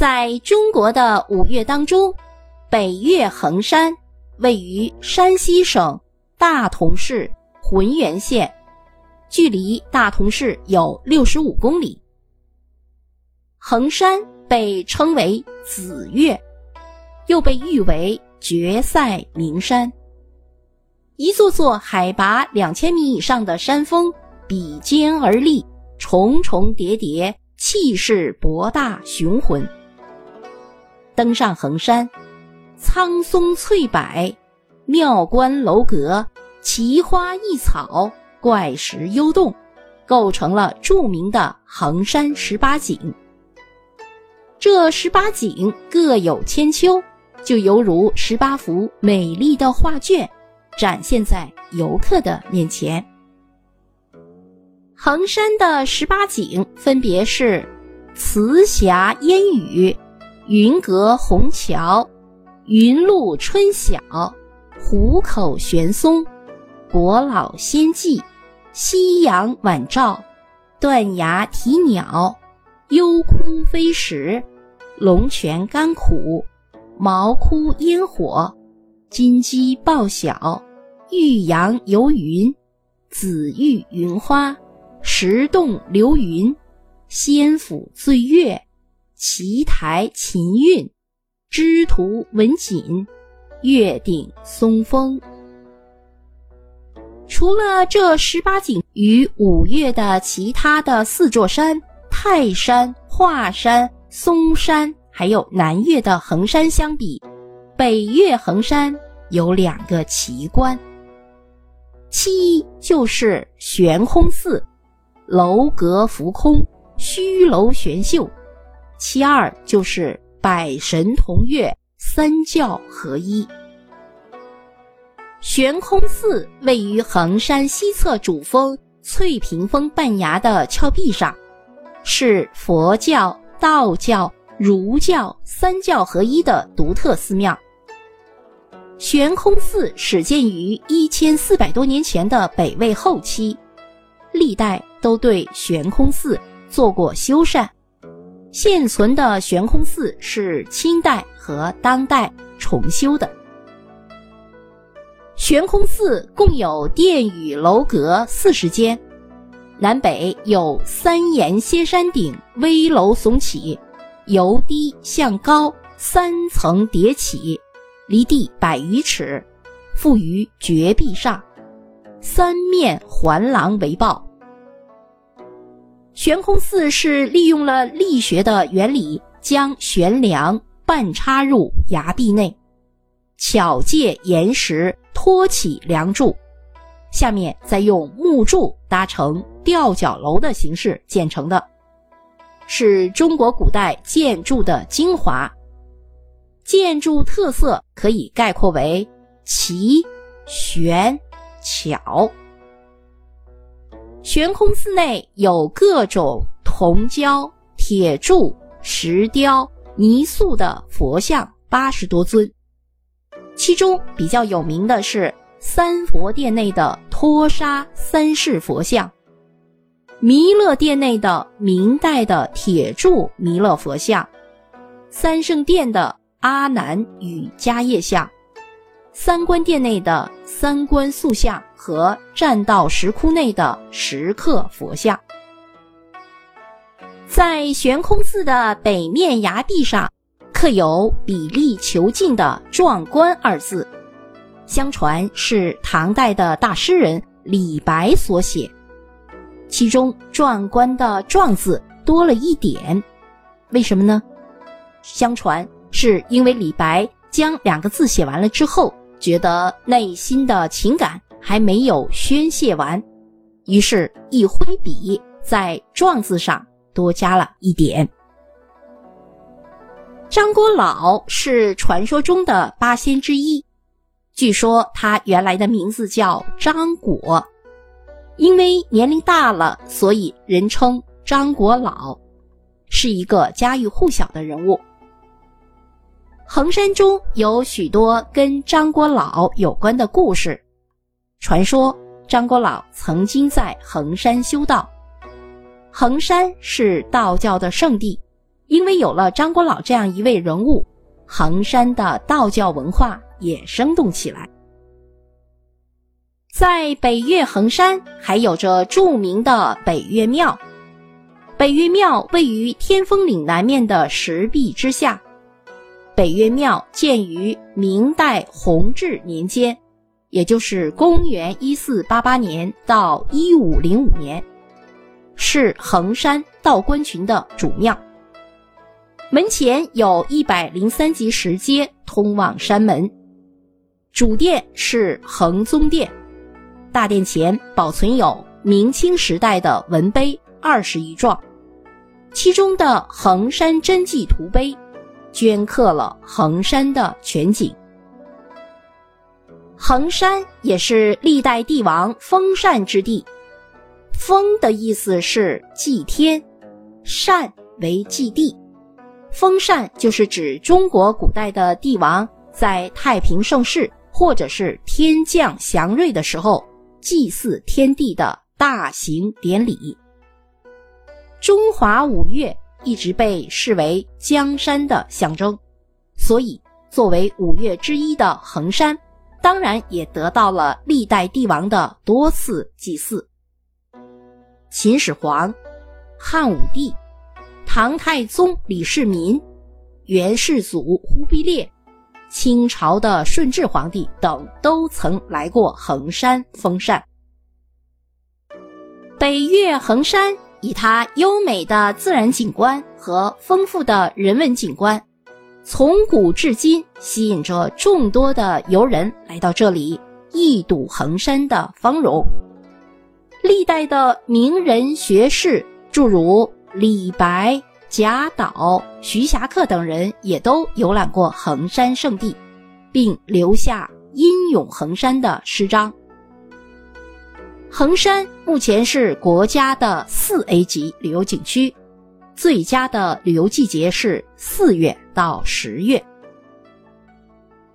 在中国的五岳当中，北岳恒山位于山西省大同市浑源县，距离大同市有六十五公里。恒山被称为紫岳，又被誉为绝塞名山。一座座海拔两千米以上的山峰比肩而立，重重叠叠，气势博大雄浑。登上衡山，苍松翠柏、庙观楼阁、奇花异草、怪石幽洞，构成了著名的衡山十八景。这十八景各有千秋，就犹如十八幅美丽的画卷。展现在游客的面前。衡山的十八景分别是：慈霞烟雨、云阁虹桥、云路春晓、虎口悬松、国老仙迹、夕阳晚照、断崖啼鸟、幽窟飞石、龙泉甘苦、茅窟烟火。金鸡报晓，玉阳游云，紫玉云花，石洞流云，仙府醉月，奇台琴韵，枝图文锦，月顶松风。除了这十八景，与五岳的其他的四座山——泰山、华山、嵩山，还有南岳的衡山相比。北岳衡山有两个奇观，其一就是悬空寺，楼阁浮空，虚楼悬秀；其二就是百神同跃，三教合一。悬空寺位于衡山西侧主峰翠屏峰半崖的峭壁上，是佛教、道教、儒教三教合一的独特寺庙。悬空寺始建于一千四百多年前的北魏后期，历代都对悬空寺做过修缮。现存的悬空寺是清代和当代重修的。悬空寺共有殿宇楼阁四十间，南北有三檐歇山顶，危楼耸起，由低向高，三层叠起。离地百余尺，附于绝壁上，三面环廊围抱。悬空寺是利用了力学的原理，将悬梁半插入崖壁内，巧借岩石托起梁柱，下面再用木柱搭成吊脚楼的形式建成的，是中国古代建筑的精华。建筑特色可以概括为奇、玄、巧。悬空寺内有各种铜雕、铁铸、石雕、泥塑的佛像八十多尊，其中比较有名的是三佛殿内的托沙三世佛像，弥勒殿内的明代的铁铸弥勒佛像，三圣殿的。阿难与迦叶像，三官殿内的三官塑像。和栈道石窟内的石刻佛像，在悬空寺的北面崖壁上刻有“比例遒劲”的“壮观”二字，相传是唐代的大诗人李白所写。其中“壮观”的“壮”字多了一点，为什么呢？相传。是因为李白将两个字写完了之后，觉得内心的情感还没有宣泄完，于是，一挥笔在“壮”字上多加了一点。张果老是传说中的八仙之一，据说他原来的名字叫张果，因为年龄大了，所以人称张果老，是一个家喻户晓的人物。衡山中有许多跟张果老有关的故事。传说张果老曾经在衡山修道。衡山是道教的圣地，因为有了张果老这样一位人物，衡山的道教文化也生动起来。在北岳衡山还有着著名的北岳庙。北岳庙位于天峰岭南面的石壁之下。北岳庙建于明代弘治年间，也就是公元一四八八年到一五零五年，是衡山道观群的主庙。门前有一百零三级石阶通往山门，主殿是衡宗殿，大殿前保存有明清时代的文碑二十余幢。其中的衡山真迹图碑，镌刻了衡山的全景。衡山也是历代帝王封禅之地，封的意思是祭天，禅为祭地。封禅就是指中国古代的帝王在太平盛世或者是天降祥瑞的时候，祭祀天地的大型典礼。中华五岳一直被视为江山的象征，所以作为五岳之一的衡山，当然也得到了历代帝王的多次祭祀。秦始皇、汉武帝、唐太宗李世民、元世祖忽必烈、清朝的顺治皇帝等都曾来过衡山封禅。北岳衡山。以它优美的自然景观和丰富的人文景观，从古至今吸引着众多的游人来到这里一睹衡山的芳容。历代的名人学士，诸如李白、贾岛、徐霞客等人，也都游览过衡山圣地，并留下英勇衡山的诗章。衡山目前是国家的四 A 级旅游景区，最佳的旅游季节是四月到十月。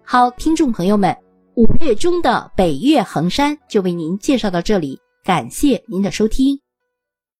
好，听众朋友们，五月中的北岳恒山就为您介绍到这里，感谢您的收听。